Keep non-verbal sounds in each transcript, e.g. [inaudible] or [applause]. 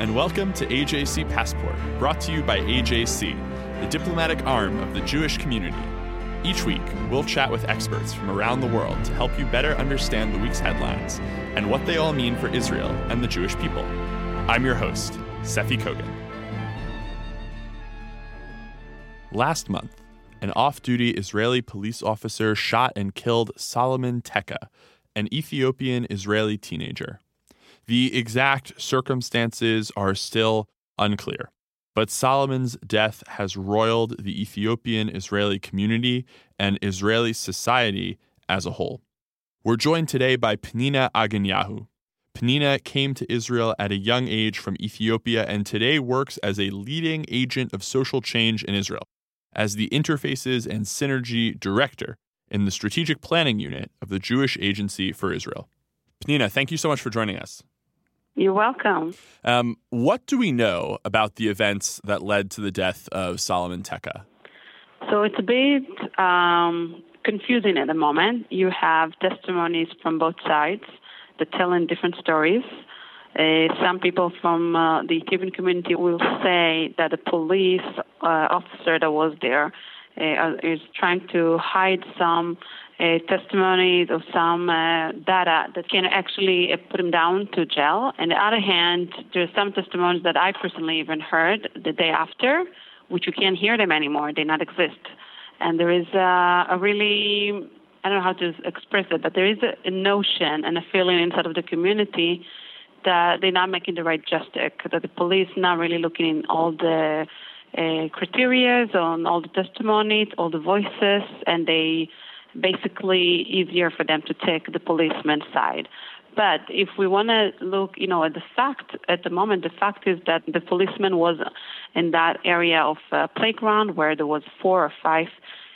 And welcome to AJC Passport, brought to you by AJC, the diplomatic arm of the Jewish community. Each week, we'll chat with experts from around the world to help you better understand the week's headlines and what they all mean for Israel and the Jewish people. I'm your host, Seffi Kogan. Last month, an off duty Israeli police officer shot and killed Solomon Teka, an Ethiopian Israeli teenager. The exact circumstances are still unclear, but Solomon's death has roiled the Ethiopian Israeli community and Israeli society as a whole. We're joined today by Penina Aganyahu. Penina came to Israel at a young age from Ethiopia and today works as a leading agent of social change in Israel as the Interfaces and Synergy Director in the Strategic Planning Unit of the Jewish Agency for Israel. Penina, thank you so much for joining us. You're welcome. Um, what do we know about the events that led to the death of Solomon Teka? So it's a bit um, confusing at the moment. You have testimonies from both sides that tell in different stories. Uh, some people from uh, the Ethiopian community will say that the police uh, officer that was there uh, is trying to hide some uh, testimonies or some uh, data that can actually put him down to jail. On the other hand, there are some testimonies that I personally even heard the day after, which you can't hear them anymore; they not exist. And there is a really I don't know how to express it, but there is a, a notion and a feeling inside of the community that they're not making the right justice, that the police not really looking in all the uh, criteria on all the testimonies, all the voices, and they basically easier for them to take the policeman's side. But if we want to look, you know, at the fact at the moment, the fact is that the policeman was in that area of uh, playground where there was four or five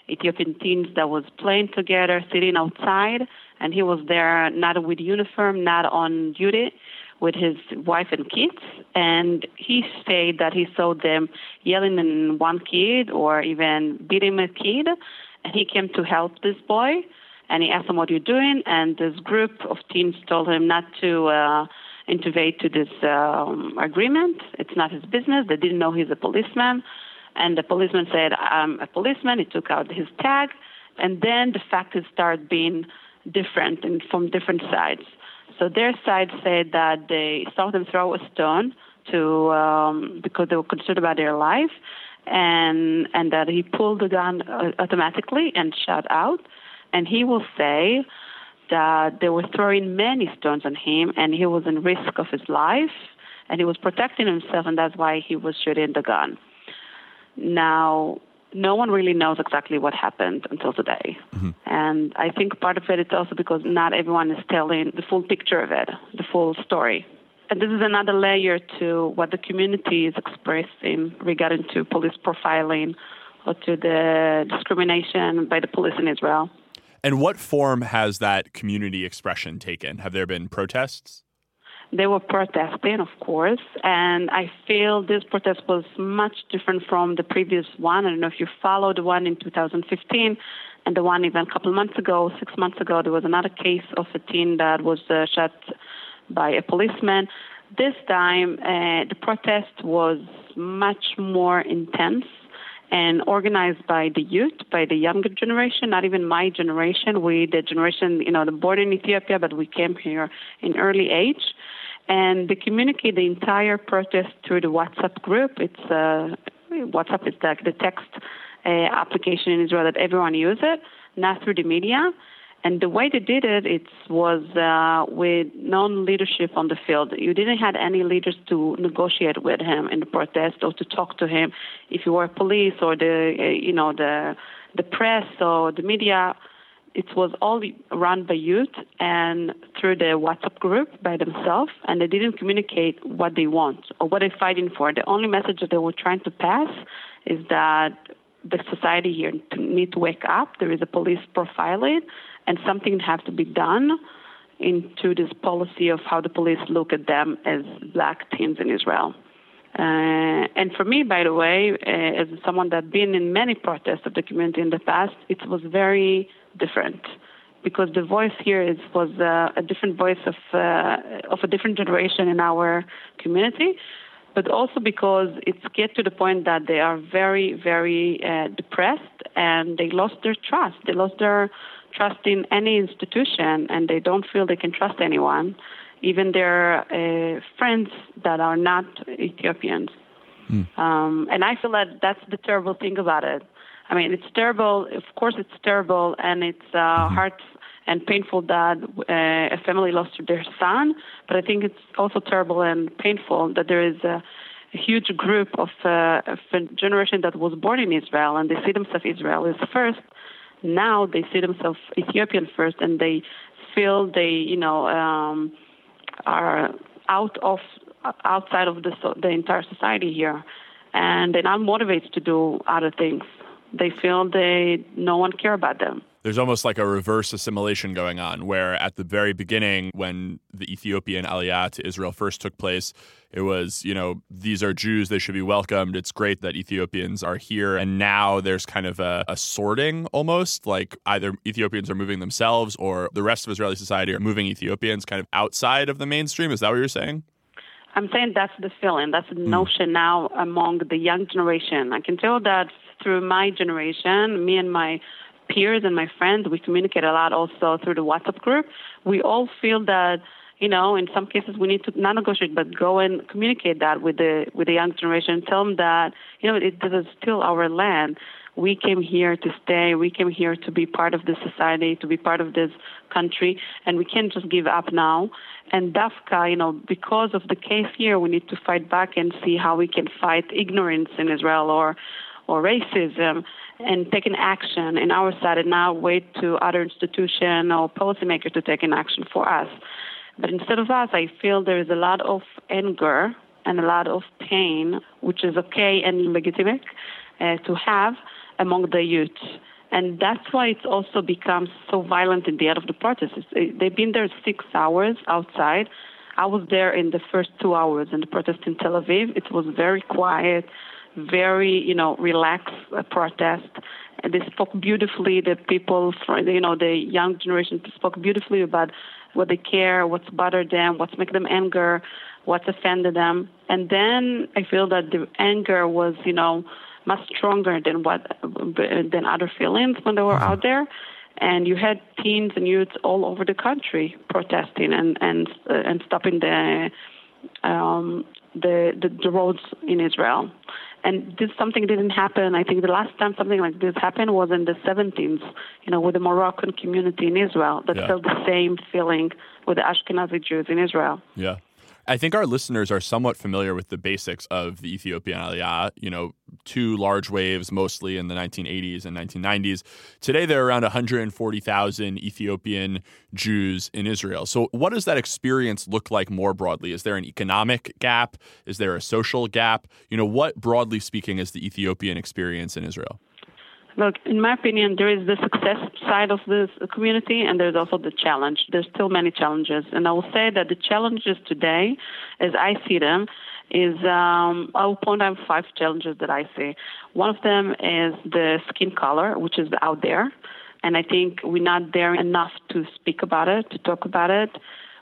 Ethiopian teens that was playing together, sitting outside, and he was there not with uniform, not on duty with his wife and kids, and he said that he saw them yelling at one kid or even beating a kid, and he came to help this boy, and he asked him, "What are you doing?" And this group of teens told him not to uh, to this um, agreement. It's not his business. They didn't know he's a policeman, and the policeman said, "I'm a policeman." He took out his tag, and then the facts started being different and from different sides. So their side said that they saw them throw a stone to um, because they were concerned about their life, and and that he pulled the gun uh, automatically and shot out. And he will say that they were throwing many stones on him, and he was in risk of his life, and he was protecting himself, and that's why he was shooting the gun. Now, no one really knows exactly what happened until today. Mm-hmm. And I think part of it is also because not everyone is telling the full picture of it, the full story. And this is another layer to what the community is expressing regarding to police profiling or to the discrimination by the police in Israel. And what form has that community expression taken? Have there been protests? They were protesting, of course, and I feel this protest was much different from the previous one. I don't know if you followed the one in 2015 and the one even a couple months ago, six months ago, there was another case of a teen that was uh, shot by a policeman. This time, uh, the protest was much more intense and organized by the youth, by the younger generation, not even my generation. We, the generation, you know, the born in Ethiopia, but we came here in early age and they communicate the entire protest through the WhatsApp group. It's uh, WhatsApp is like the text uh, application in Israel that everyone uses, not through the media. And the way they did it, it was uh, with non-leadership on the field. You didn't have any leaders to negotiate with him in the protest or to talk to him. If you were police or the, uh, you know, the the press or the media, it was all run by youth and through the WhatsApp group by themselves, and they didn't communicate what they want or what they're fighting for. The only message that they were trying to pass is that the society here need to wake up. There is a police profiling, and something has to be done into this policy of how the police look at them as black teens in Israel. Uh, and for me, by the way, uh, as someone that's been in many protests of the community in the past, it was very different because the voice here is, was uh, a different voice of, uh, of a different generation in our community, but also because it's get to the point that they are very, very uh, depressed and they lost their trust. They lost their trust in any institution and they don't feel they can trust anyone, even their uh, friends that are not Ethiopians. Mm. Um, and I feel that that's the terrible thing about it. I mean, it's terrible. Of course, it's terrible, and it's uh, mm-hmm. hard and painful that uh, a family lost their son. But I think it's also terrible and painful that there is a, a huge group of uh, a generation that was born in Israel and they see themselves Israel is first. Now they see themselves Ethiopian first, and they feel they, you know, um, are out of outside of the the entire society here, and they're not motivated to do other things. They feel they no one care about them there's almost like a reverse assimilation going on, where at the very beginning, when the Ethiopian Aliyah to Israel first took place, it was, you know, these are Jews, they should be welcomed. It's great that Ethiopians are here. And now there's kind of a, a sorting almost, like either Ethiopians are moving themselves or the rest of Israeli society are moving Ethiopians kind of outside of the mainstream. Is that what you're saying? I'm saying that's the feeling, that's the mm. notion now among the young generation. I can tell that through my generation, me and my peers and my friends, we communicate a lot also through the WhatsApp group. We all feel that, you know, in some cases we need to not negotiate, but go and communicate that with the with the young generation. Tell them that, you know, it, this is still our land. We came here to stay. We came here to be part of this society, to be part of this country, and we can't just give up now. And Dafka, you know, because of the case here, we need to fight back and see how we can fight ignorance in Israel or or racism and taking action in our side and not wait to other institution or policymakers to take an action for us. But instead of us, I feel there is a lot of anger and a lot of pain, which is okay and legitimate uh, to have among the youth. And that's why it's also becomes so violent in the end of the protests. They've been there six hours outside. I was there in the first two hours in the protest in Tel Aviv. It was very quiet very, you know, relaxed uh, protest. And they spoke beautifully. The people, from, you know, the young generation spoke beautifully about what they care, what's bothered them, what's making them anger, what's offended them. And then I feel that the anger was, you know, much stronger than what than other feelings when they were out there. And you had teens and youths all over the country protesting and and uh, and stopping the um, the, the the roads in Israel. And this something didn't happen. I think the last time something like this happened was in the 70s, you know, with the Moroccan community in Israel that yeah. felt the same feeling with the Ashkenazi Jews in Israel. Yeah. I think our listeners are somewhat familiar with the basics of the Ethiopian Aliyah. You know, two large waves, mostly in the 1980s and 1990s. Today, there are around 140,000 Ethiopian Jews in Israel. So, what does that experience look like more broadly? Is there an economic gap? Is there a social gap? You know, what, broadly speaking, is the Ethiopian experience in Israel? Look, in my opinion, there is the success side of this community, and there's also the challenge. There's still many challenges, and I will say that the challenges today, as I see them, is um, I will point out five challenges that I see. One of them is the skin color, which is out there, and I think we're not there enough to speak about it, to talk about it,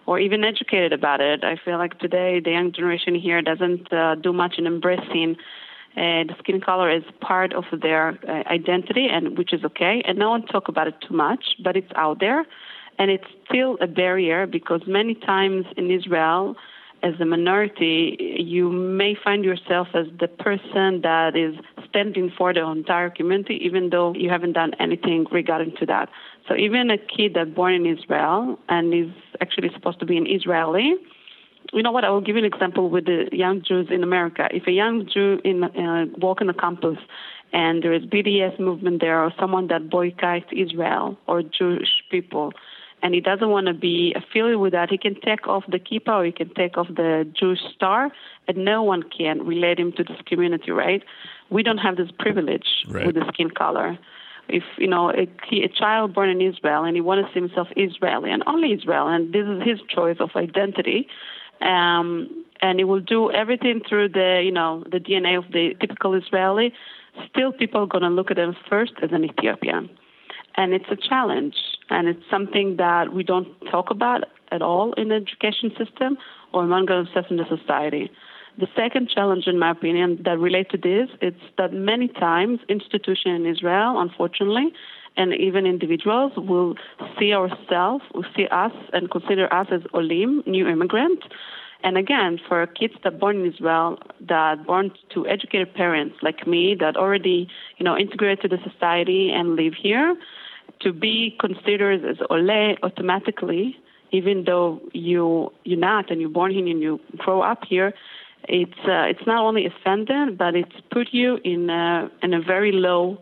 or even educated about it. I feel like today the young generation here doesn't uh, do much in embracing uh, the skin color is part of their uh, identity, and which is okay. And no one talk about it too much, but it's out there, and it's still a barrier because many times in Israel, as a minority, you may find yourself as the person that is standing for the entire community, even though you haven't done anything regarding to that. So even a kid that's born in Israel and is actually supposed to be an Israeli you know what? I will give you an example with the young Jews in America. If a young Jew in uh, walk in the campus and there is BDS movement there, or someone that boycotts Israel or Jewish people, and he doesn't want to be affiliated with that, he can take off the kippah or he can take off the Jewish star, and no one can relate him to this community, right? We don't have this privilege right. with the skin color if you know a, a child born in Israel and he wants to see himself Israeli and only Israel, and this is his choice of identity, um, and it will do everything through the you know the DNA of the typical Israeli. Still, people are going to look at them first as an Ethiopian. and it's a challenge, and it's something that we don't talk about at all in the education system or among ourselves in the society. The second challenge, in my opinion, that relates to this, it's that many times institutions in Israel, unfortunately, and even individuals will see ourselves, will see us and consider us as olim, new immigrants. And again, for kids that born in Israel, that born to educated parents like me, that already, you know, integrate to the society and live here, to be considered as ole automatically, even though you you're not and you're born here and you grow up here, it's uh, it's not only offended, but it's put you in a, in a very low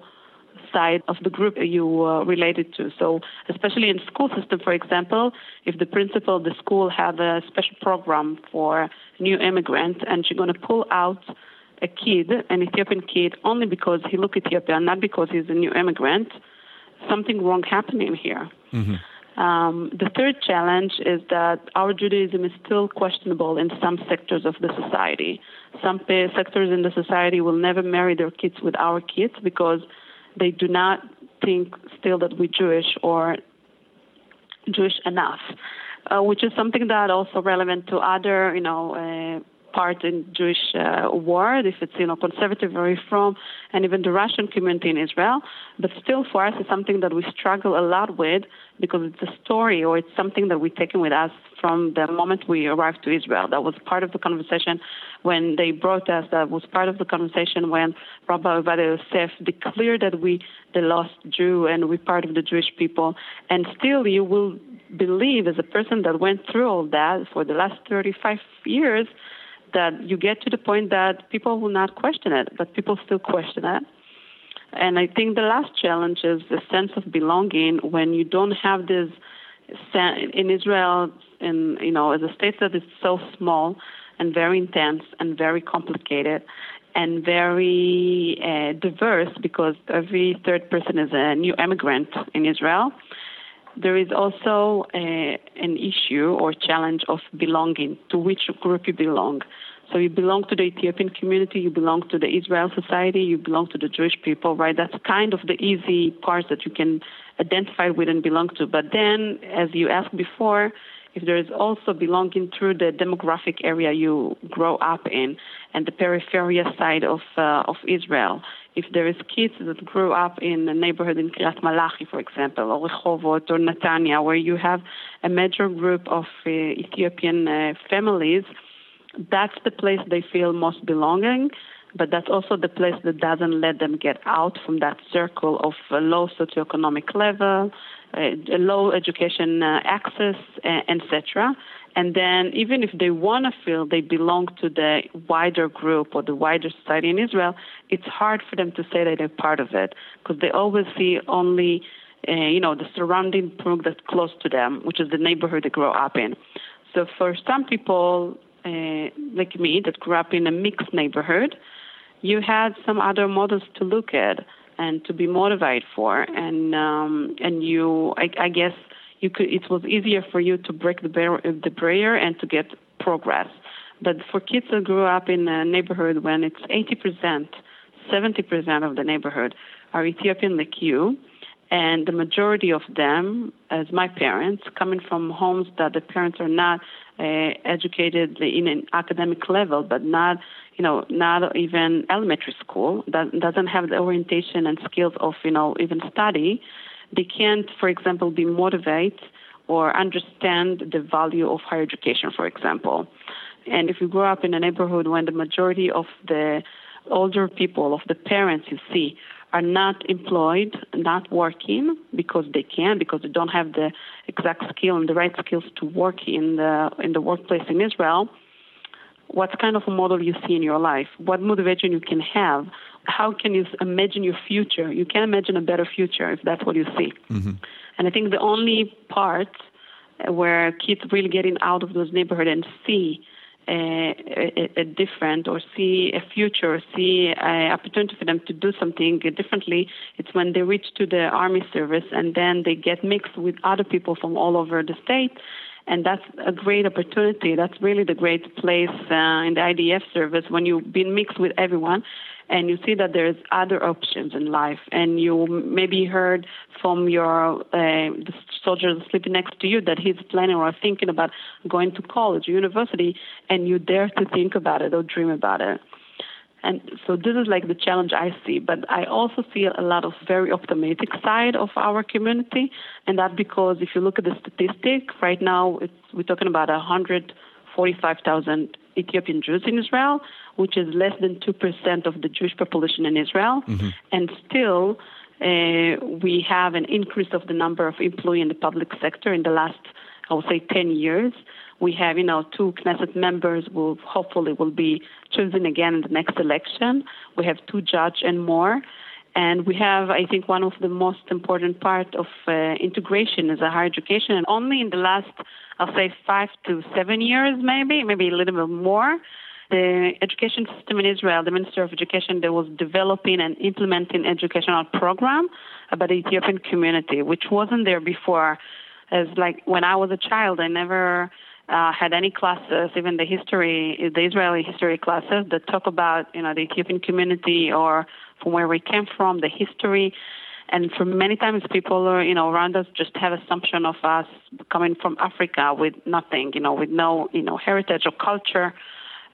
side of the group you uh, related to. So, especially in school system, for example, if the principal of the school have a special program for new immigrant and she's going to pull out a kid, an Ethiopian kid, only because he look Ethiopian, not because he's a new immigrant, something wrong happening here. Mm-hmm. Um, the third challenge is that our Judaism is still questionable in some sectors of the society. Some sectors in the society will never marry their kids with our kids because they do not think still that we're Jewish or Jewish enough, uh, which is something that also relevant to other, you know, uh, part in Jewish uh, world, if it's you know conservative or reform, and even the Russian community in Israel. But still, for us, it's something that we struggle a lot with because it's a story or it's something that we've taken with us from the moment we arrived to Israel. That was part of the conversation when they brought us. That was part of the conversation when Rabbi Ovadia Yosef declared that we the lost Jew and we're part of the Jewish people. And still, you will believe as a person that went through all that for the last 35 years that you get to the point that people will not question it, but people still question it. And I think the last challenge is the sense of belonging when you don't have this in Israel, in you know, as a state that is so small and very intense and very complicated and very uh, diverse because every third person is a new immigrant in Israel. There is also a, an issue or challenge of belonging to which group you belong. So you belong to the Ethiopian community, you belong to the Israel society, you belong to the Jewish people, right? That's kind of the easy part that you can identify with and belong to. But then, as you asked before, if there is also belonging through the demographic area you grow up in and the peripheral side of uh, of Israel, if there is kids that grew up in a neighborhood in Kiryat Malachi, for example, or Rehovot or Netanya, where you have a major group of uh, Ethiopian uh, families that's the place they feel most belonging, but that's also the place that doesn't let them get out from that circle of low socioeconomic level, uh, low education uh, access, uh, etc. And then, even if they want to feel they belong to the wider group or the wider society in Israel, it's hard for them to say that they're part of it because they always see only, uh, you know, the surrounding group that's close to them, which is the neighborhood they grow up in. So for some people, uh, like me that grew up in a mixed neighborhood, you had some other models to look at and to be motivated for, and um, and you, I, I guess, you could. It was easier for you to break the, bar- the barrier and to get progress. But for kids that grew up in a neighborhood when it's 80%, 70% of the neighborhood are Ethiopian like you, and the majority of them, as my parents, coming from homes that the parents are not uh, educated in an academic level, but not, you know, not even elementary school, that doesn't have the orientation and skills of, you know, even study, they can't, for example, be motivated or understand the value of higher education, for example. And if you grow up in a neighborhood when the majority of the older people, of the parents you see, are not employed, not working because they can, because they don't have the exact skill and the right skills to work in the in the workplace in Israel. What kind of a model you see in your life? What motivation you can have? How can you imagine your future? You can imagine a better future if that's what you see. Mm-hmm. And I think the only part where kids really getting out of those neighborhoods and see a, a, different or see a future, or see an opportunity for them to do something differently, it's when they reach to the army service and then they get mixed with other people from all over the state And that's a great opportunity. That's really the great place uh, in the IDF service when you've been mixed with everyone and you see that there's other options in life and you maybe heard from your uh, the soldier sleeping next to you that he's planning or thinking about going to college or university and you dare to think about it or dream about it and so this is like the challenge I see. But I also see a lot of very optimistic side of our community, and that because if you look at the statistic right now, we're talking about 145,000 Ethiopian Jews in Israel, which is less than two percent of the Jewish population in Israel, mm-hmm. and still. Uh, we have an increase of the number of employees in the public sector in the last, I would say, 10 years. We have, you know, two Knesset members who hopefully will be chosen again in the next election. We have two judges and more. And we have, I think, one of the most important part of uh, integration is a higher education. And only in the last, I'll say, five to seven years, maybe, maybe a little bit more, the education system in Israel, the Minister of Education, that was developing and implementing educational program about the Ethiopian community, which wasn't there before. As like when I was a child, I never uh, had any classes, even the history, the Israeli history classes that talk about, you know, the Ethiopian community or from where we came from, the history. And for many times, people, are, you know, around us just have assumption of us coming from Africa with nothing, you know, with no, you know, heritage or culture.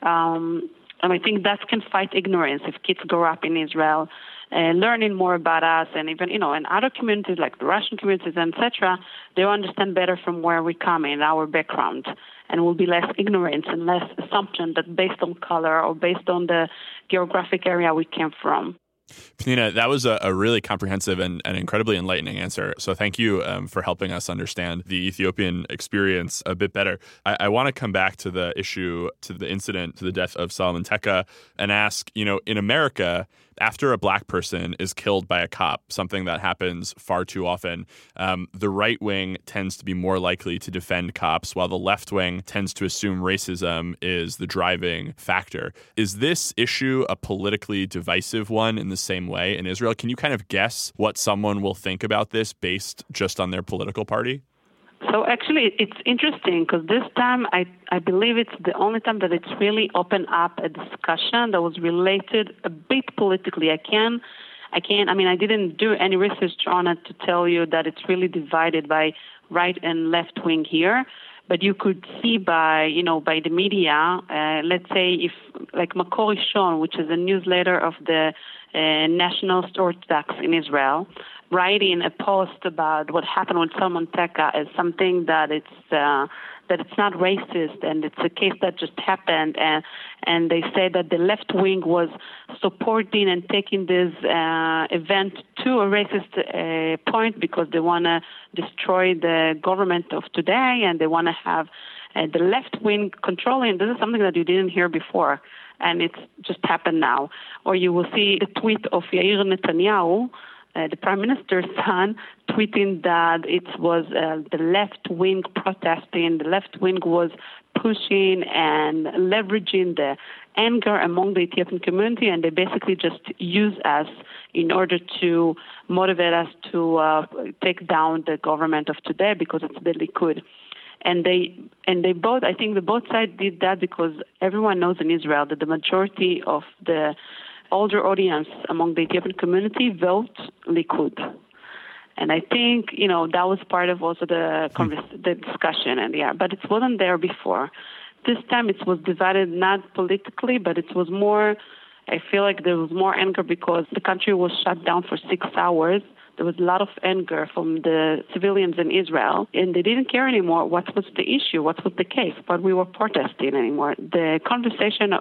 Um, and I think that can fight ignorance if kids grow up in Israel uh, learning more about us and even you know in other communities like the Russian communities etc. They'll understand better from where we come in our background and will be less ignorance and less assumption that based on color or based on the geographic area we came from. Pnina, that was a, a really comprehensive and, and, incredibly enlightening answer. So thank you um, for helping us understand the Ethiopian experience a bit better. I, I want to come back to the issue, to the incident, to the death of Solomon Tekka, and ask, you know, in America, after a black person is killed by a cop, something that happens far too often, um, the right wing tends to be more likely to defend cops, while the left wing tends to assume racism is the driving factor. Is this issue a politically divisive one in the same way in Israel? Can you kind of guess what someone will think about this based just on their political party? So actually, it's interesting because this time I, I believe it's the only time that it's really opened up a discussion that was related a bit politically. I can, I can. I mean, I didn't do any research on it to tell you that it's really divided by right and left wing here. But you could see by, you know, by the media, uh, let's say if, like Makor Rishon, which is a newsletter of the uh, National Orthodox in Israel, writing a post about what happened with Solomon Tekka is something that it's uh, that it's not racist and it's a case that just happened and and they say that the left wing was supporting and taking this uh, event to a racist uh, point because they want to destroy the government of today and they want to have uh, the left wing controlling. This is something that you didn't hear before and it's just happened now. Or you will see the tweet of Yair Netanyahu uh, the prime minister's [laughs] son tweeting that it was uh, the left wing protesting, the left wing was pushing and leveraging the anger among the Ethiopian community, and they basically just use us in order to motivate us to uh, take down the government of today because it's the Likud. And they and they both, I think, the both sides did that because everyone knows in Israel that the majority of the older audience among the Ethiopian community vote Likud. And I think, you know, that was part of also the, hmm. the discussion and yeah, but it wasn't there before. This time it was divided not politically, but it was more, I feel like there was more anger because the country was shut down for six hours. There was a lot of anger from the civilians in Israel, and they didn't care anymore what was the issue, what was the case, what we were protesting anymore. The conversation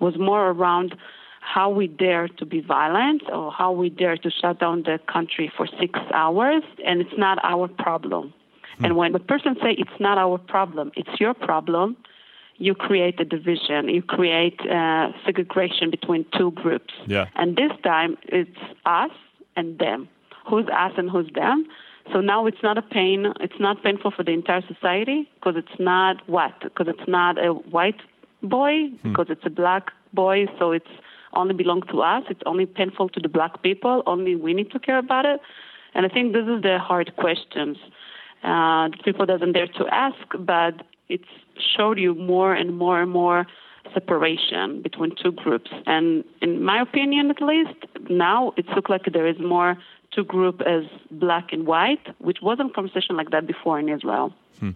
was more around how we dare to be violent or how we dare to shut down the country for six hours, and it's not our problem. Hmm. And when the person say it's not our problem, it's your problem, you create a division, you create uh, segregation between two groups. Yeah. And this time it's us and them. Who's us and who's them? So now it's not a pain. It's not painful for the entire society because it's not what? Because it's not a white boy, hmm. because it's a black boy. So it's only belong to us. It's only painful to the black people. Only we need to care about it. And I think this is the hard questions uh, people doesn't dare to ask. But it showed you more and more and more separation between two groups. And in my opinion, at least, now it looks like there is more two group as black and white, which wasn't conversation like that before in Israel. Hmm.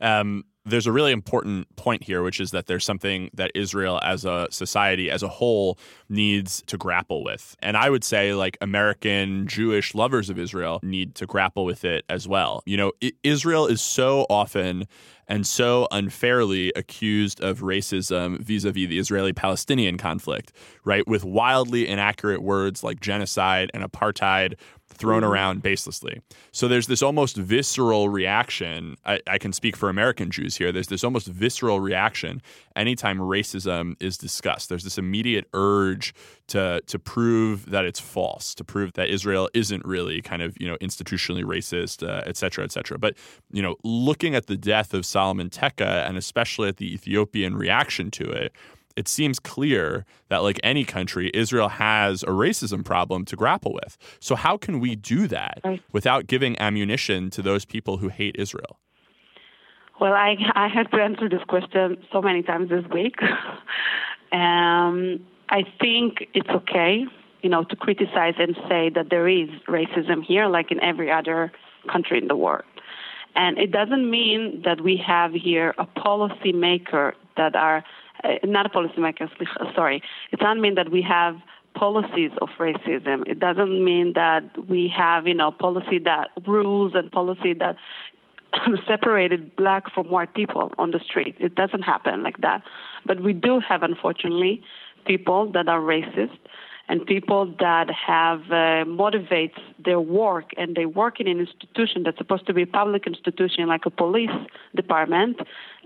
Um, there's a really important point here, which is that there's something that Israel as a society, as a whole, needs to grapple with. And I would say, like, American Jewish lovers of Israel need to grapple with it as well. You know, Israel is so often and so unfairly accused of racism vis a vis the Israeli Palestinian conflict, right? With wildly inaccurate words like genocide and apartheid thrown mm-hmm. around baselessly. So there's this almost visceral reaction. I, I, can speak for American Jews here. There's this almost visceral reaction anytime racism is discussed. There's this immediate urge to to prove that it's false, to prove that Israel isn't really kind of you know institutionally racist, uh, et cetera, et cetera. But you know, looking at the death of Solomon Tekka and especially at the Ethiopian reaction to it it seems clear that, like any country, Israel has a racism problem to grapple with. So, how can we do that without giving ammunition to those people who hate Israel? Well, I, I had to answer this question so many times this week. [laughs] um, I think it's okay, you know, to criticize and say that there is racism here, like in every other country in the world. And it doesn't mean that we have here a policy maker that are uh, not a policymaker, sorry. It doesn't mean that we have policies of racism. It doesn't mean that we have, you know, policy that rules and policy that [coughs] separated black from white people on the street. It doesn't happen like that. But we do have, unfortunately, people that are racist and people that have uh, motivates their work and they work in an institution that's supposed to be a public institution like a police department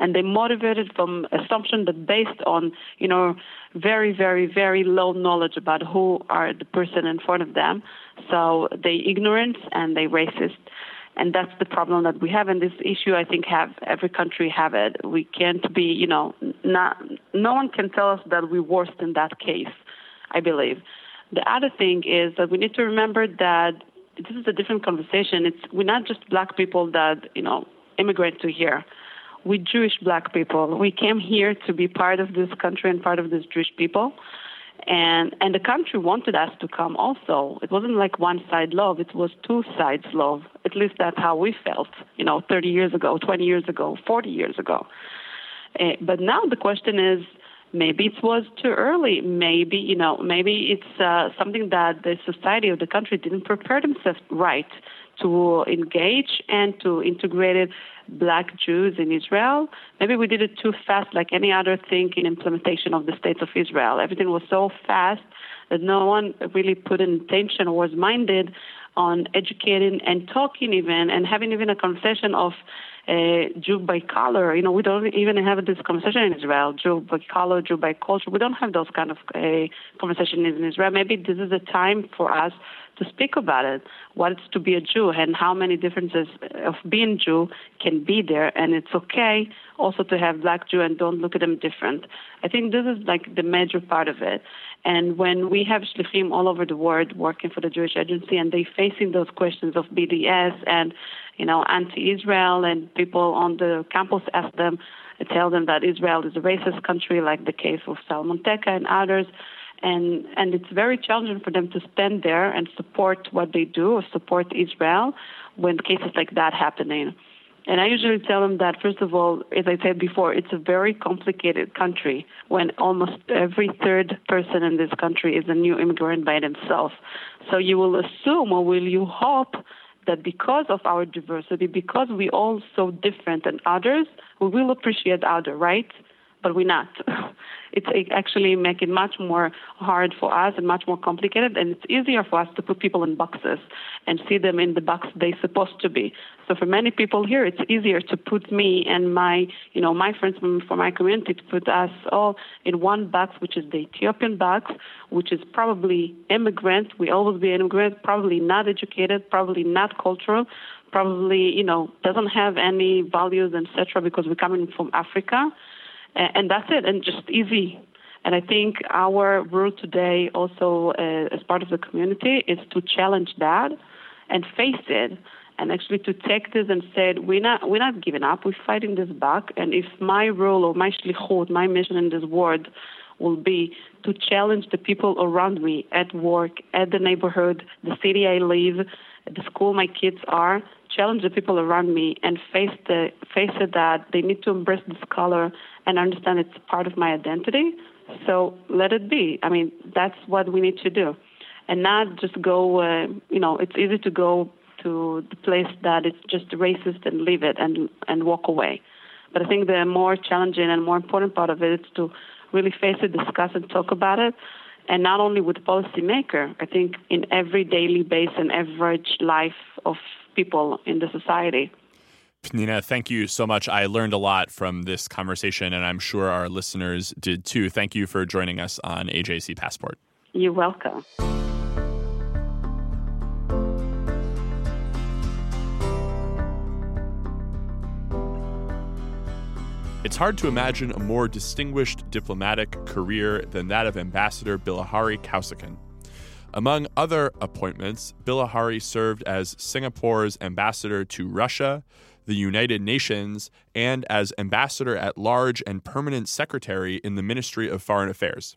and they motivated from assumption that based on you know very very very low knowledge about who are the person in front of them so they ignorant and they racist and that's the problem that we have. And this issue, I think, have every country have it. We can't be, you know, not no one can tell us that we're worse in that case. I believe. The other thing is that we need to remember that this is a different conversation. It's we're not just black people that you know immigrate to here. We Jewish black people. We came here to be part of this country and part of this Jewish people. And and the country wanted us to come also. It wasn't like one side love, it was two sides love. At least that's how we felt, you know, 30 years ago, 20 years ago, 40 years ago. Uh, but now the question is maybe it was too early. Maybe you know, maybe it's uh, something that the society of the country didn't prepare themselves right to engage and to integrate black Jews in Israel. Maybe we did it too fast, like any other thing in implementation of the State of Israel. Everything was so fast that no one really put an intention or was minded on educating and talking even and having even a conversation of uh, Jew by color. You know, we don't even have this conversation in Israel. Jew by color, Jew by culture. We don't have those kind of uh, conversations in Israel. Maybe this is a time for us to speak about it. What it's to be a Jew and how many differences of being Jew can be there, and it's okay also to have black Jew and don't look at them different. I think this is like the major part of it. And when we have shlichim all over the world working for the Jewish Agency, and they facing those questions of BDS and you know, anti-Israel, and people on the campus ask them, tell them that Israel is a racist country, like the case of Solomon Tekka and others. And, and it's very challenging for them to stand there and support what they do or support Israel when cases like that happening. And I usually tell them that, first of all, as I said before, it's a very complicated country when almost every third person in this country is a new immigrant by themselves. So you will assume or will you hope that because of our diversity, because we all so different than others, we will appreciate other, right? But we're not. [laughs] it's actually make it much more hard for us and much more complicated, and it's easier for us to put people in boxes and see them in the box they're supposed to be. So for many people here, it's easier to put me and my, you know, my friends from, from my community to put us all in one box, which is the Ethiopian box, which is probably immigrant. We always be immigrant, probably not educated, probably not cultural, probably, you know, doesn't have any values, etc. Because we're coming from Africa and that's it, and just easy. And I think our role today, also uh, as part of the community, is to challenge that and face it and actually to take this and say, we're not, we're not giving up, we're fighting this back, and if my role or my shlichut, my mission in this world will be to challenge the people around me at work, at the neighborhood, the city I live, the school my kids are, challenge the people around me and face the face it that they need to embrace this color and understand it's part of my identity. So let it be. I mean, that's what we need to do, and not just go. Uh, you know, it's easy to go to the place that it's just racist and leave it and and walk away. But I think the more challenging and more important part of it is to really face it, discuss and talk about it, and not only with policymaker. I think in every daily base and average life of people in the society. Nina, thank you so much. I learned a lot from this conversation, and I'm sure our listeners did too. Thank you for joining us on AJC Passport. You're welcome. It's hard to imagine a more distinguished diplomatic career than that of Ambassador Bilahari Kausikan. Among other appointments, Bilahari served as Singapore's ambassador to Russia, the United Nations, and as ambassador at large and permanent secretary in the Ministry of Foreign Affairs.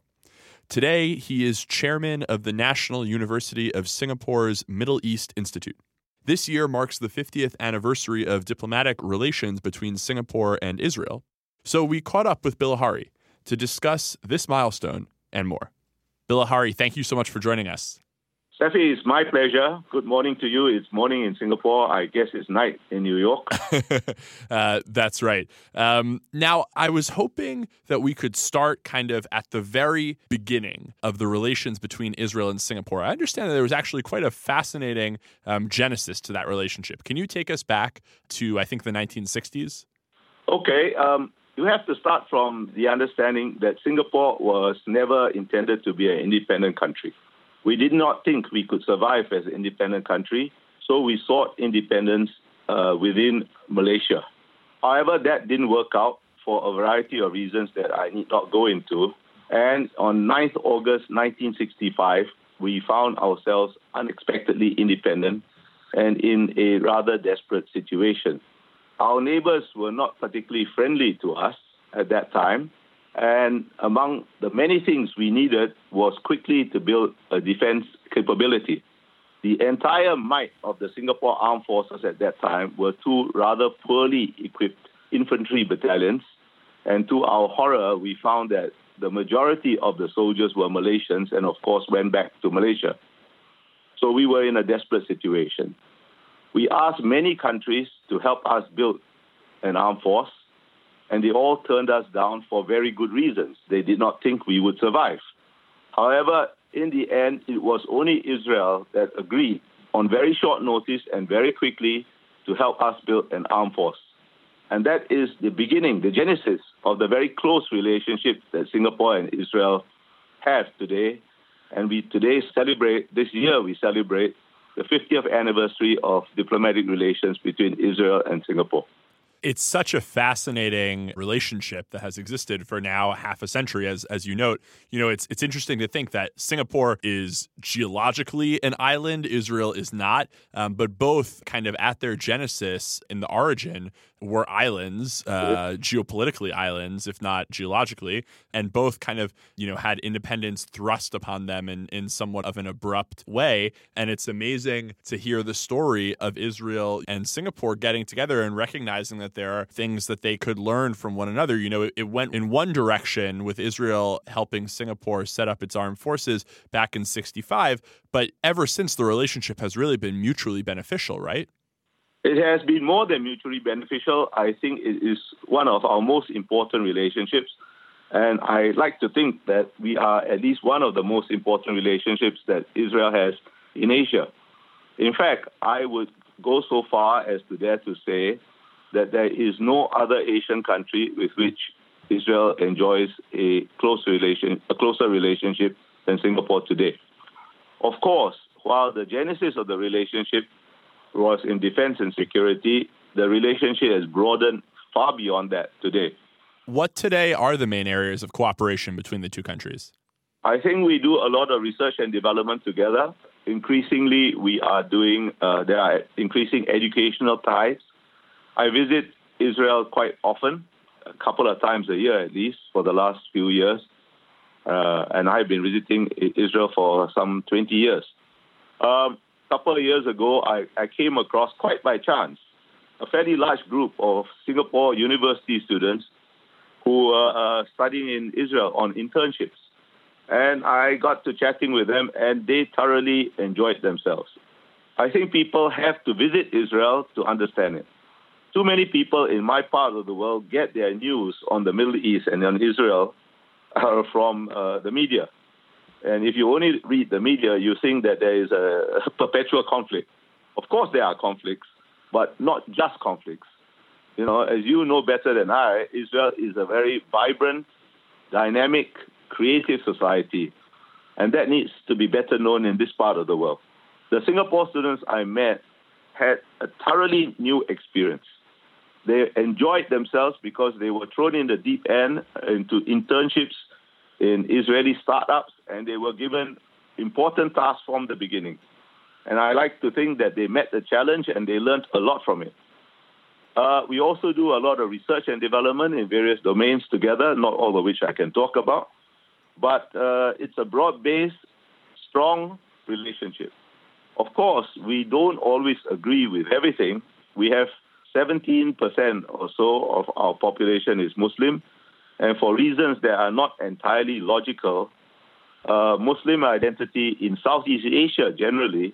Today, he is chairman of the National University of Singapore's Middle East Institute. This year marks the 50th anniversary of diplomatic relations between Singapore and Israel, so we caught up with Bilahari to discuss this milestone and more. Bilahari, thank you so much for joining us. Steffi, it's my pleasure. Good morning to you. It's morning in Singapore. I guess it's night in New York. [laughs] uh, that's right. Um, now, I was hoping that we could start kind of at the very beginning of the relations between Israel and Singapore. I understand that there was actually quite a fascinating um, genesis to that relationship. Can you take us back to, I think, the 1960s? Okay. Um, you have to start from the understanding that Singapore was never intended to be an independent country. We did not think we could survive as an independent country, so we sought independence uh, within Malaysia. However, that didn't work out for a variety of reasons that I need not go into. And on 9th August 1965, we found ourselves unexpectedly independent and in a rather desperate situation. Our neighbors were not particularly friendly to us at that time. And among the many things we needed was quickly to build a defense capability. The entire might of the Singapore Armed Forces at that time were two rather poorly equipped infantry battalions. And to our horror, we found that the majority of the soldiers were Malaysians and, of course, went back to Malaysia. So we were in a desperate situation. We asked many countries to help us build an armed force, and they all turned us down for very good reasons. They did not think we would survive. However, in the end, it was only Israel that agreed on very short notice and very quickly to help us build an armed force. And that is the beginning, the genesis of the very close relationship that Singapore and Israel have today. And we today celebrate, this year we celebrate the 50th anniversary of diplomatic relations between Israel and Singapore. It's such a fascinating relationship that has existed for now half a century, as as you note. You know, it's it's interesting to think that Singapore is geologically an island, Israel is not, um, but both kind of at their genesis in the origin were islands, uh, geopolitically islands, if not geologically, and both kind of you know had independence thrust upon them in in somewhat of an abrupt way. And it's amazing to hear the story of Israel and Singapore getting together and recognizing that there are things that they could learn from one another. You know, it, it went in one direction with Israel helping Singapore set up its armed forces back in '65, but ever since the relationship has really been mutually beneficial, right? It has been more than mutually beneficial. I think it is one of our most important relationships. And I like to think that we are at least one of the most important relationships that Israel has in Asia. In fact, I would go so far as to dare to say that there is no other Asian country with which Israel enjoys a close relation, a closer relationship than Singapore today. Of course, while the genesis of the relationship was in defense and security, the relationship has broadened far beyond that today. What today are the main areas of cooperation between the two countries? I think we do a lot of research and development together. increasingly we are doing, uh, there are increasing educational ties. I visit Israel quite often, a couple of times a year at least, for the last few years. Uh, and I've been visiting Israel for some 20 years. Um, couple of years ago, I, I came across, quite by chance, a fairly large group of Singapore university students who are uh, studying in Israel on internships. And I got to chatting with them, and they thoroughly enjoyed themselves. I think people have to visit Israel to understand it. Too many people in my part of the world get their news on the Middle East and on Israel uh, from uh, the media. And if you only read the media, you think that there is a [laughs] perpetual conflict. Of course, there are conflicts, but not just conflicts. You know, as you know better than I, Israel is a very vibrant, dynamic, creative society, and that needs to be better known in this part of the world. The Singapore students I met had a thoroughly new experience. They enjoyed themselves because they were thrown in the deep end into internships in Israeli startups, and they were given important tasks from the beginning. And I like to think that they met the challenge and they learned a lot from it. Uh, we also do a lot of research and development in various domains together, not all of which I can talk about. But uh, it's a broad based, strong relationship. Of course, we don't always agree with everything. We have 17% or so of our population is Muslim, and for reasons that are not entirely logical, uh, Muslim identity in Southeast Asia generally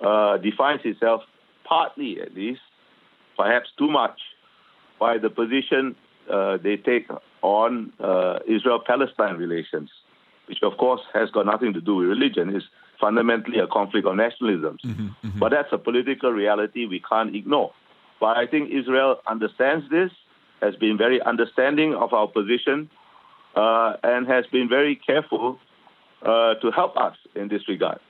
uh, defines itself partly, at least, perhaps too much, by the position uh, they take on uh, Israel-Palestine relations, which of course has got nothing to do with religion. It's fundamentally a conflict of nationalisms. Mm-hmm, mm-hmm. But that's a political reality we can't ignore. But I think Israel understands this has been very understanding of our position uh, and has been very careful uh, to help us in this regard.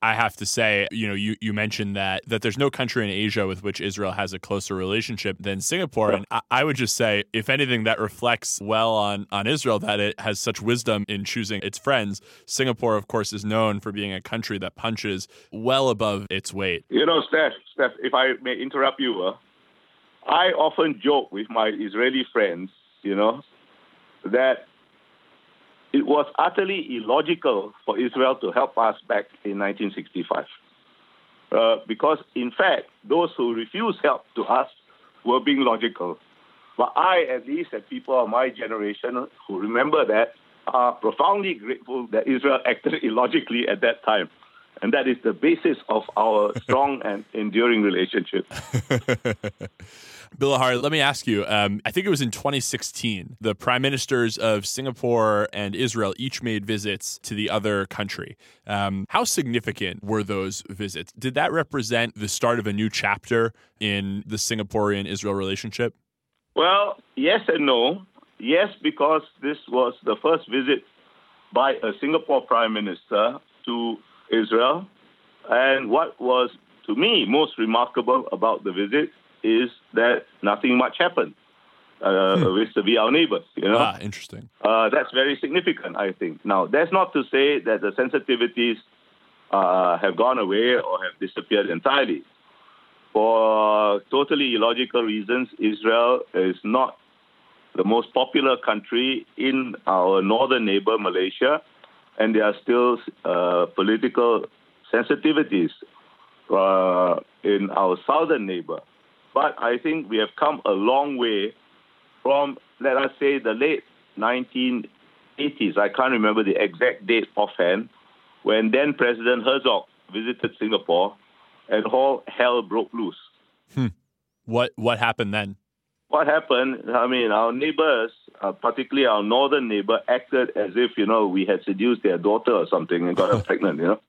I have to say, you know, you, you mentioned that that there's no country in Asia with which Israel has a closer relationship than Singapore, and I, I, would just say, if anything, that reflects well on on Israel that it has such wisdom in choosing its friends. Singapore, of course, is known for being a country that punches well above its weight. You know, Steph, Steph, if I may interrupt you, uh, I often joke with my Israeli friends, you know, that it was utterly illogical for Israel to help us back in 1965. Uh, because, in fact, those who refused help to us were being logical. But I, at least, and people of my generation who remember that, are profoundly grateful that Israel [laughs] acted illogically at that time. And that is the basis of our [laughs] strong and enduring relationship. [laughs] Bilahari, let me ask you. Um, I think it was in 2016, the prime ministers of Singapore and Israel each made visits to the other country. Um, how significant were those visits? Did that represent the start of a new chapter in the Singaporean Israel relationship? Well, yes and no. Yes, because this was the first visit by a Singapore prime minister to Israel. And what was, to me, most remarkable about the visit is that nothing much happened uh, hmm. vis-a-vis our neighbors. You know, ah, interesting. Uh, that's very significant, I think. Now, that's not to say that the sensitivities uh, have gone away or have disappeared entirely. For totally illogical reasons, Israel is not the most popular country in our northern neighbor, Malaysia, and there are still uh, political sensitivities uh, in our southern neighbor. But I think we have come a long way from, let us say, the late 1980s. I can't remember the exact date offhand, when then President Herzog visited Singapore and all hell broke loose. Hmm. What what happened then? What happened? I mean, our neighbors, uh, particularly our northern neighbor, acted as if you know we had seduced their daughter or something and got her [laughs] pregnant. You know.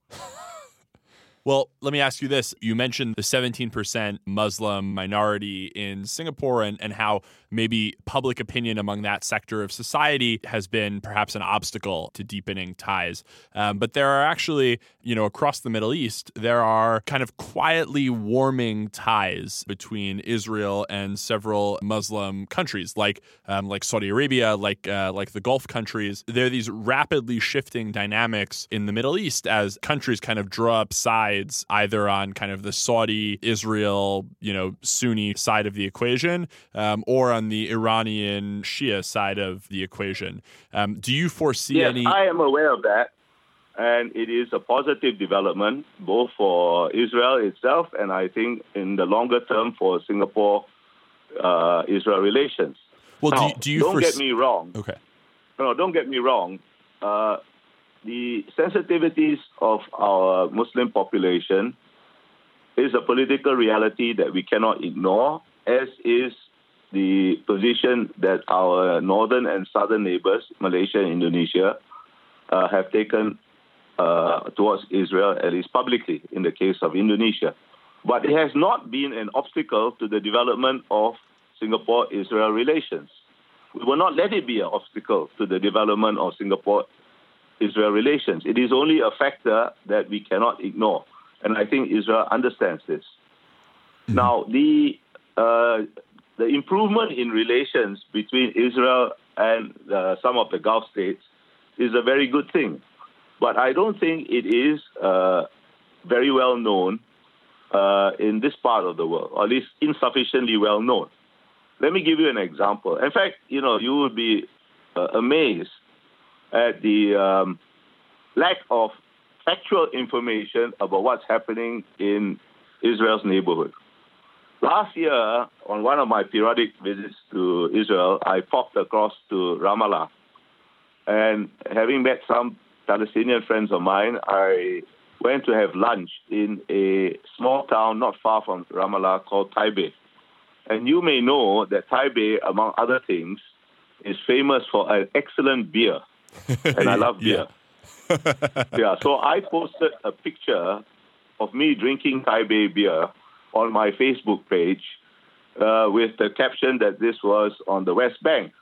Well, let me ask you this. You mentioned the 17% Muslim minority in Singapore and, and how maybe public opinion among that sector of society has been perhaps an obstacle to deepening ties. Um, but there are actually, you know, across the Middle East, there are kind of quietly warming ties between Israel and several Muslim countries, like um, like Saudi Arabia, like uh, like the Gulf countries. There are these rapidly shifting dynamics in the Middle East as countries kind of draw up sides either on kind of the Saudi, Israel, you know, Sunni side of the equation, um, or on the Iranian Shia side of the equation. Um, do you foresee yes, any? I am aware of that. And it is a positive development both for Israel itself and I think in the longer term for Singapore uh, Israel relations. Well, now, do, you, do you don't foresee- get me wrong. Okay. No, don't get me wrong. Uh, the sensitivities of our Muslim population is a political reality that we cannot ignore, as is the position that our northern and southern neighbors, Malaysia and Indonesia, uh, have taken uh, towards Israel, at least publicly, in the case of Indonesia. But it has not been an obstacle to the development of Singapore Israel relations. We will not let it be an obstacle to the development of Singapore Israel relations. It is only a factor that we cannot ignore. And I think Israel understands this. Now, the, uh, the improvement in relations between Israel and uh, some of the Gulf states is a very good thing. But I don't think it is uh, very well known uh, in this part of the world, or at least insufficiently well known. Let me give you an example. In fact, you know, you would be uh, amazed at the um, lack of factual information about what's happening in Israel's neighborhood. Last year, on one of my periodic visits to Israel, I popped across to Ramallah. And having met some Palestinian friends of mine, I went to have lunch in a small town not far from Ramallah called Taibeh. And you may know that Taibeh, among other things, is famous for an excellent beer. [laughs] And I love beer. [laughs] yeah, so I posted a picture of me drinking Taibeh beer on my Facebook page uh, with the caption that this was on the West Bank.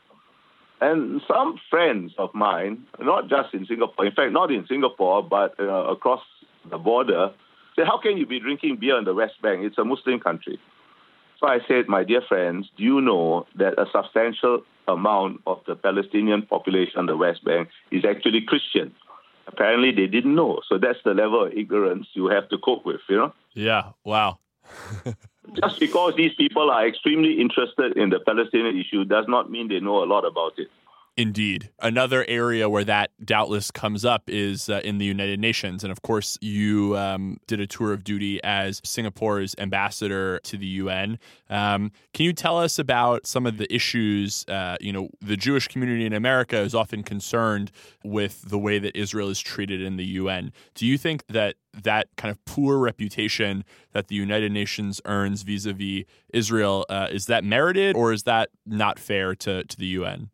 And some friends of mine, not just in Singapore, in fact, not in Singapore, but uh, across the border, said, How can you be drinking beer on the West Bank? It's a Muslim country. So I said, My dear friends, do you know that a substantial amount of the Palestinian population on the West Bank is actually Christian? Apparently, they didn't know. So that's the level of ignorance you have to cope with, you know? Yeah. Wow. [laughs] Just because these people are extremely interested in the Palestinian issue does not mean they know a lot about it. Indeed. Another area where that doubtless comes up is uh, in the United Nations. And of course, you um, did a tour of duty as Singapore's ambassador to the UN. Um, can you tell us about some of the issues? Uh, you know, the Jewish community in America is often concerned with the way that Israel is treated in the UN. Do you think that that kind of poor reputation that the United Nations earns vis a vis Israel, uh, is that merited or is that not fair to, to the UN?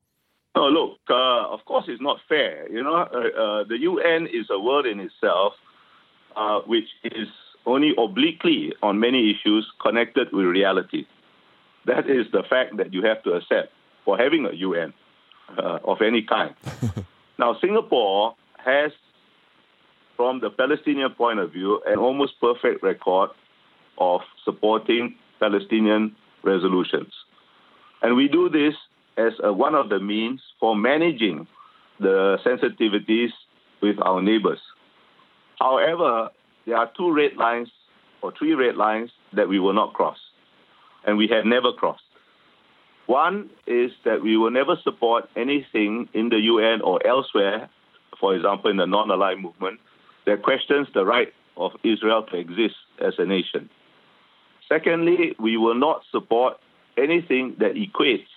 No, look, uh, of course it's not fair. You know, uh, uh, the UN is a world in itself, uh, which is only obliquely on many issues connected with reality. That is the fact that you have to accept for having a UN uh, of any kind. [laughs] now, Singapore has, from the Palestinian point of view, an almost perfect record of supporting Palestinian resolutions. And we do this as a, one of the means for managing the sensitivities with our neighbors. However, there are two red lines or three red lines that we will not cross, and we have never crossed. One is that we will never support anything in the UN or elsewhere, for example, in the non aligned movement, that questions the right of Israel to exist as a nation. Secondly, we will not support anything that equates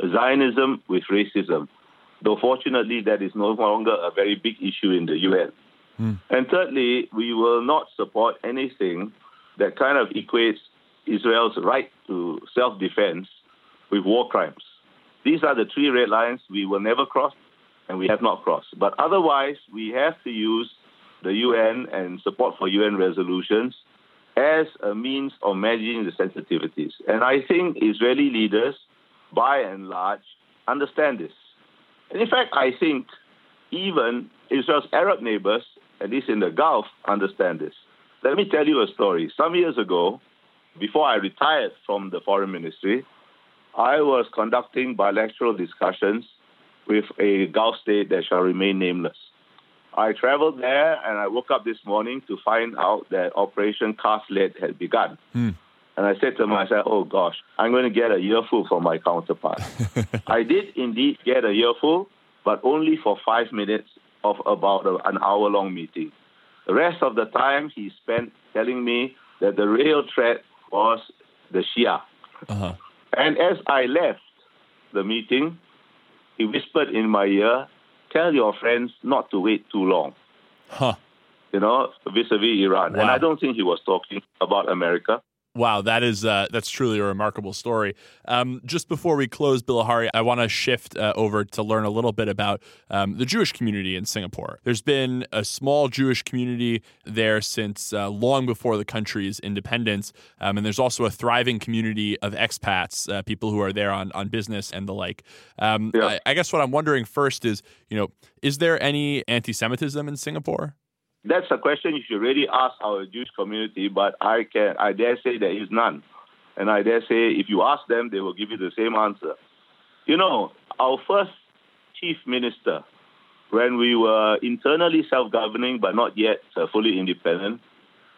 Zionism with racism, though fortunately that is no longer a very big issue in the UN. Mm. And thirdly, we will not support anything that kind of equates Israel's right to self defense with war crimes. These are the three red lines we will never cross and we have not crossed. But otherwise, we have to use the UN and support for UN resolutions as a means of managing the sensitivities. And I think Israeli leaders, by and large, understand this. And in fact, I think even Israel's Arab neighbors, at least in the Gulf, understand this. Let me tell you a story. Some years ago, before I retired from the foreign ministry, I was conducting bilateral discussions with a Gulf state that shall remain nameless. I traveled there and I woke up this morning to find out that Operation Cast Lead had begun. Hmm. And I said to myself, oh gosh, I'm going to get a earful from my counterpart. [laughs] I did indeed get a earful, but only for five minutes of about a, an hour long meeting. The rest of the time he spent telling me that the real threat was the Shia. Uh-huh. And as I left the meeting, he whispered in my ear, Tell your friends not to wait too long. Huh. You know, vis a vis Iran. Wow. And I don't think he was talking about America. Wow, that is uh, that's truly a remarkable story. Um, just before we close, Bilahari, I want to shift uh, over to learn a little bit about um, the Jewish community in Singapore. There's been a small Jewish community there since uh, long before the country's independence, um, and there's also a thriving community of expats, uh, people who are there on on business and the like. Um, yeah. I, I guess what I'm wondering first is, you know, is there any anti-Semitism in Singapore? That's a question you should really ask our Jewish community, but I can I dare say there is none. And I dare say if you ask them, they will give you the same answer. You know, our first chief minister, when we were internally self governing but not yet uh, fully independent,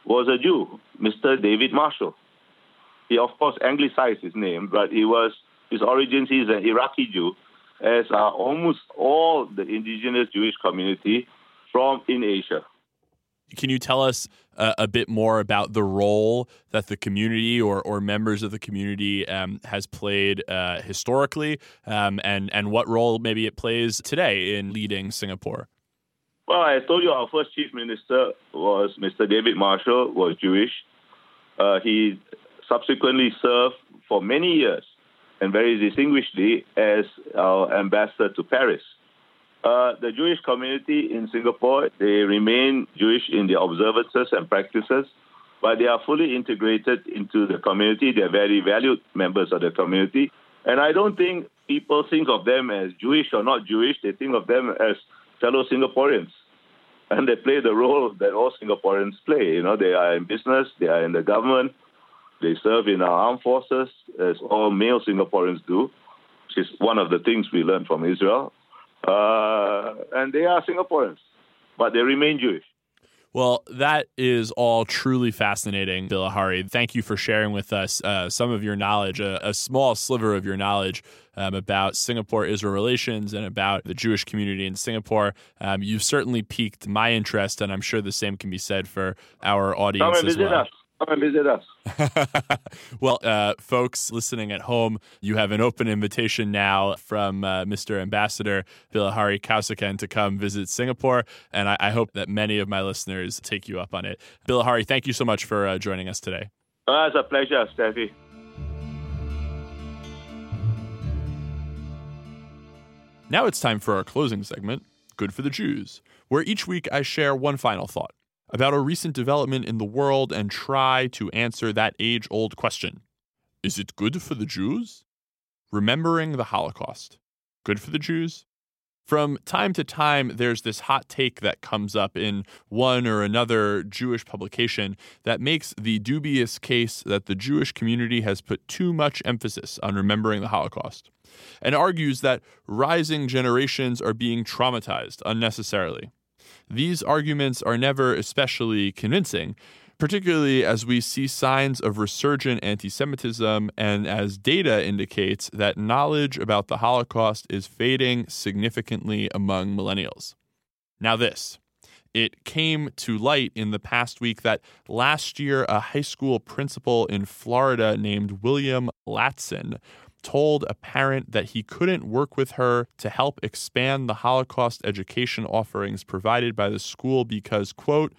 was a Jew, Mr. David Marshall. He, of course, anglicized his name, but he was his origins, he's an Iraqi Jew, as are almost all the indigenous Jewish community from in Asia. Can you tell us uh, a bit more about the role that the community or, or members of the community um, has played uh, historically, um, and and what role maybe it plays today in leading Singapore? Well, I told you our first chief minister was Mr. David Marshall, was Jewish. Uh, he subsequently served for many years and very distinguishedly as our ambassador to Paris. Uh, the Jewish community in Singapore, they remain Jewish in their observances and practices, but they are fully integrated into the community. They're very valued members of the community. And I don't think people think of them as Jewish or not Jewish. They think of them as fellow Singaporeans. [laughs] And they play the role that all Singaporeans play. You know, they are in business, they are in the government, they serve in our armed forces, as all male Singaporeans do, which is one of the things we learned from Israel. Uh, and they are Singaporeans, but they remain Jewish. Well, that is all truly fascinating, Bilahari. Thank you for sharing with us uh, some of your knowledge, a, a small sliver of your knowledge um, about Singapore Israel relations and about the Jewish community in Singapore. Um, you've certainly piqued my interest, and I'm sure the same can be said for our audience Come and visit well. Us. Come and visit us. [laughs] well, uh, folks listening at home, you have an open invitation now from uh, Mr. Ambassador Bilahari Kausikan to come visit Singapore, and I, I, hope that many of my listeners take you up on it. Bilahari, thank you so much for uh, joining us today. Uh, it's a pleasure, Steffi. Now it's time for our closing segment, Good for the Jews, where each week I share one final thought about a recent development in the world and try to answer that age old question Is it good for the Jews? Remembering the Holocaust. Good for the Jews? From time to time, there's this hot take that comes up in one or another Jewish publication that makes the dubious case that the Jewish community has put too much emphasis on remembering the Holocaust, and argues that rising generations are being traumatized unnecessarily. These arguments are never especially convincing, particularly as we see signs of resurgent anti Semitism and as data indicates that knowledge about the Holocaust is fading significantly among millennials. Now, this. It came to light in the past week that last year a high school principal in Florida named William Latson told a parent that he couldn't work with her to help expand the Holocaust education offerings provided by the school because, quote,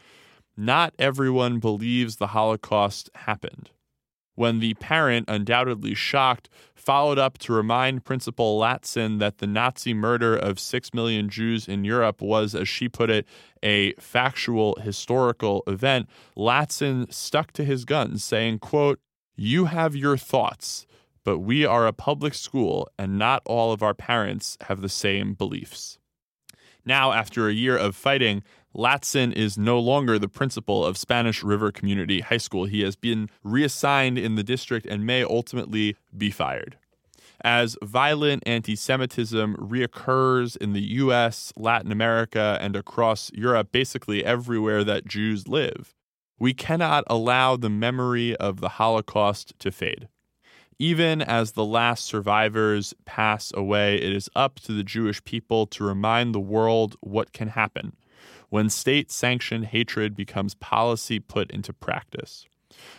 not everyone believes the Holocaust happened. when the parent, undoubtedly shocked, followed up to remind Principal Latson that the Nazi murder of six million Jews in Europe was, as she put it, a factual historical event, Latson stuck to his guns, saying, quote, You have your thoughts, but we are a public school and not all of our parents have the same beliefs. Now, after a year of fighting, Latson is no longer the principal of Spanish River Community High School. He has been reassigned in the district and may ultimately be fired. As violent anti Semitism reoccurs in the US, Latin America, and across Europe, basically everywhere that Jews live, we cannot allow the memory of the Holocaust to fade. Even as the last survivors pass away, it is up to the Jewish people to remind the world what can happen when state sanctioned hatred becomes policy put into practice.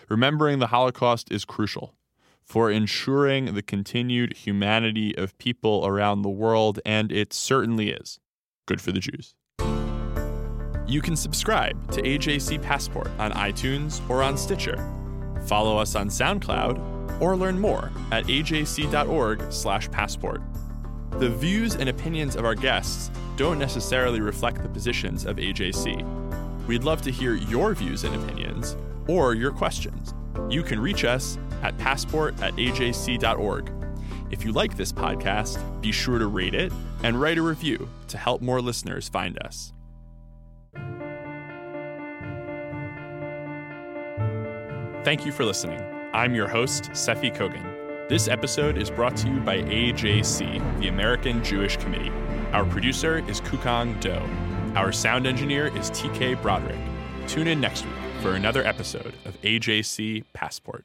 Remembering the Holocaust is crucial for ensuring the continued humanity of people around the world, and it certainly is good for the Jews. You can subscribe to AJC Passport on iTunes or on Stitcher. Follow us on SoundCloud or learn more at ajc.org/passport. The views and opinions of our guests don't necessarily reflect the positions of AJC. We'd love to hear your views and opinions or your questions. You can reach us at passport at ajc.org. If you like this podcast, be sure to rate it and write a review to help more listeners find us. Thank you for listening. I'm your host, Seffi Kogan. This episode is brought to you by AJC, the American Jewish Committee. Our producer is Kukang Do. Our sound engineer is TK Broderick. Tune in next week for another episode of AJC Passport.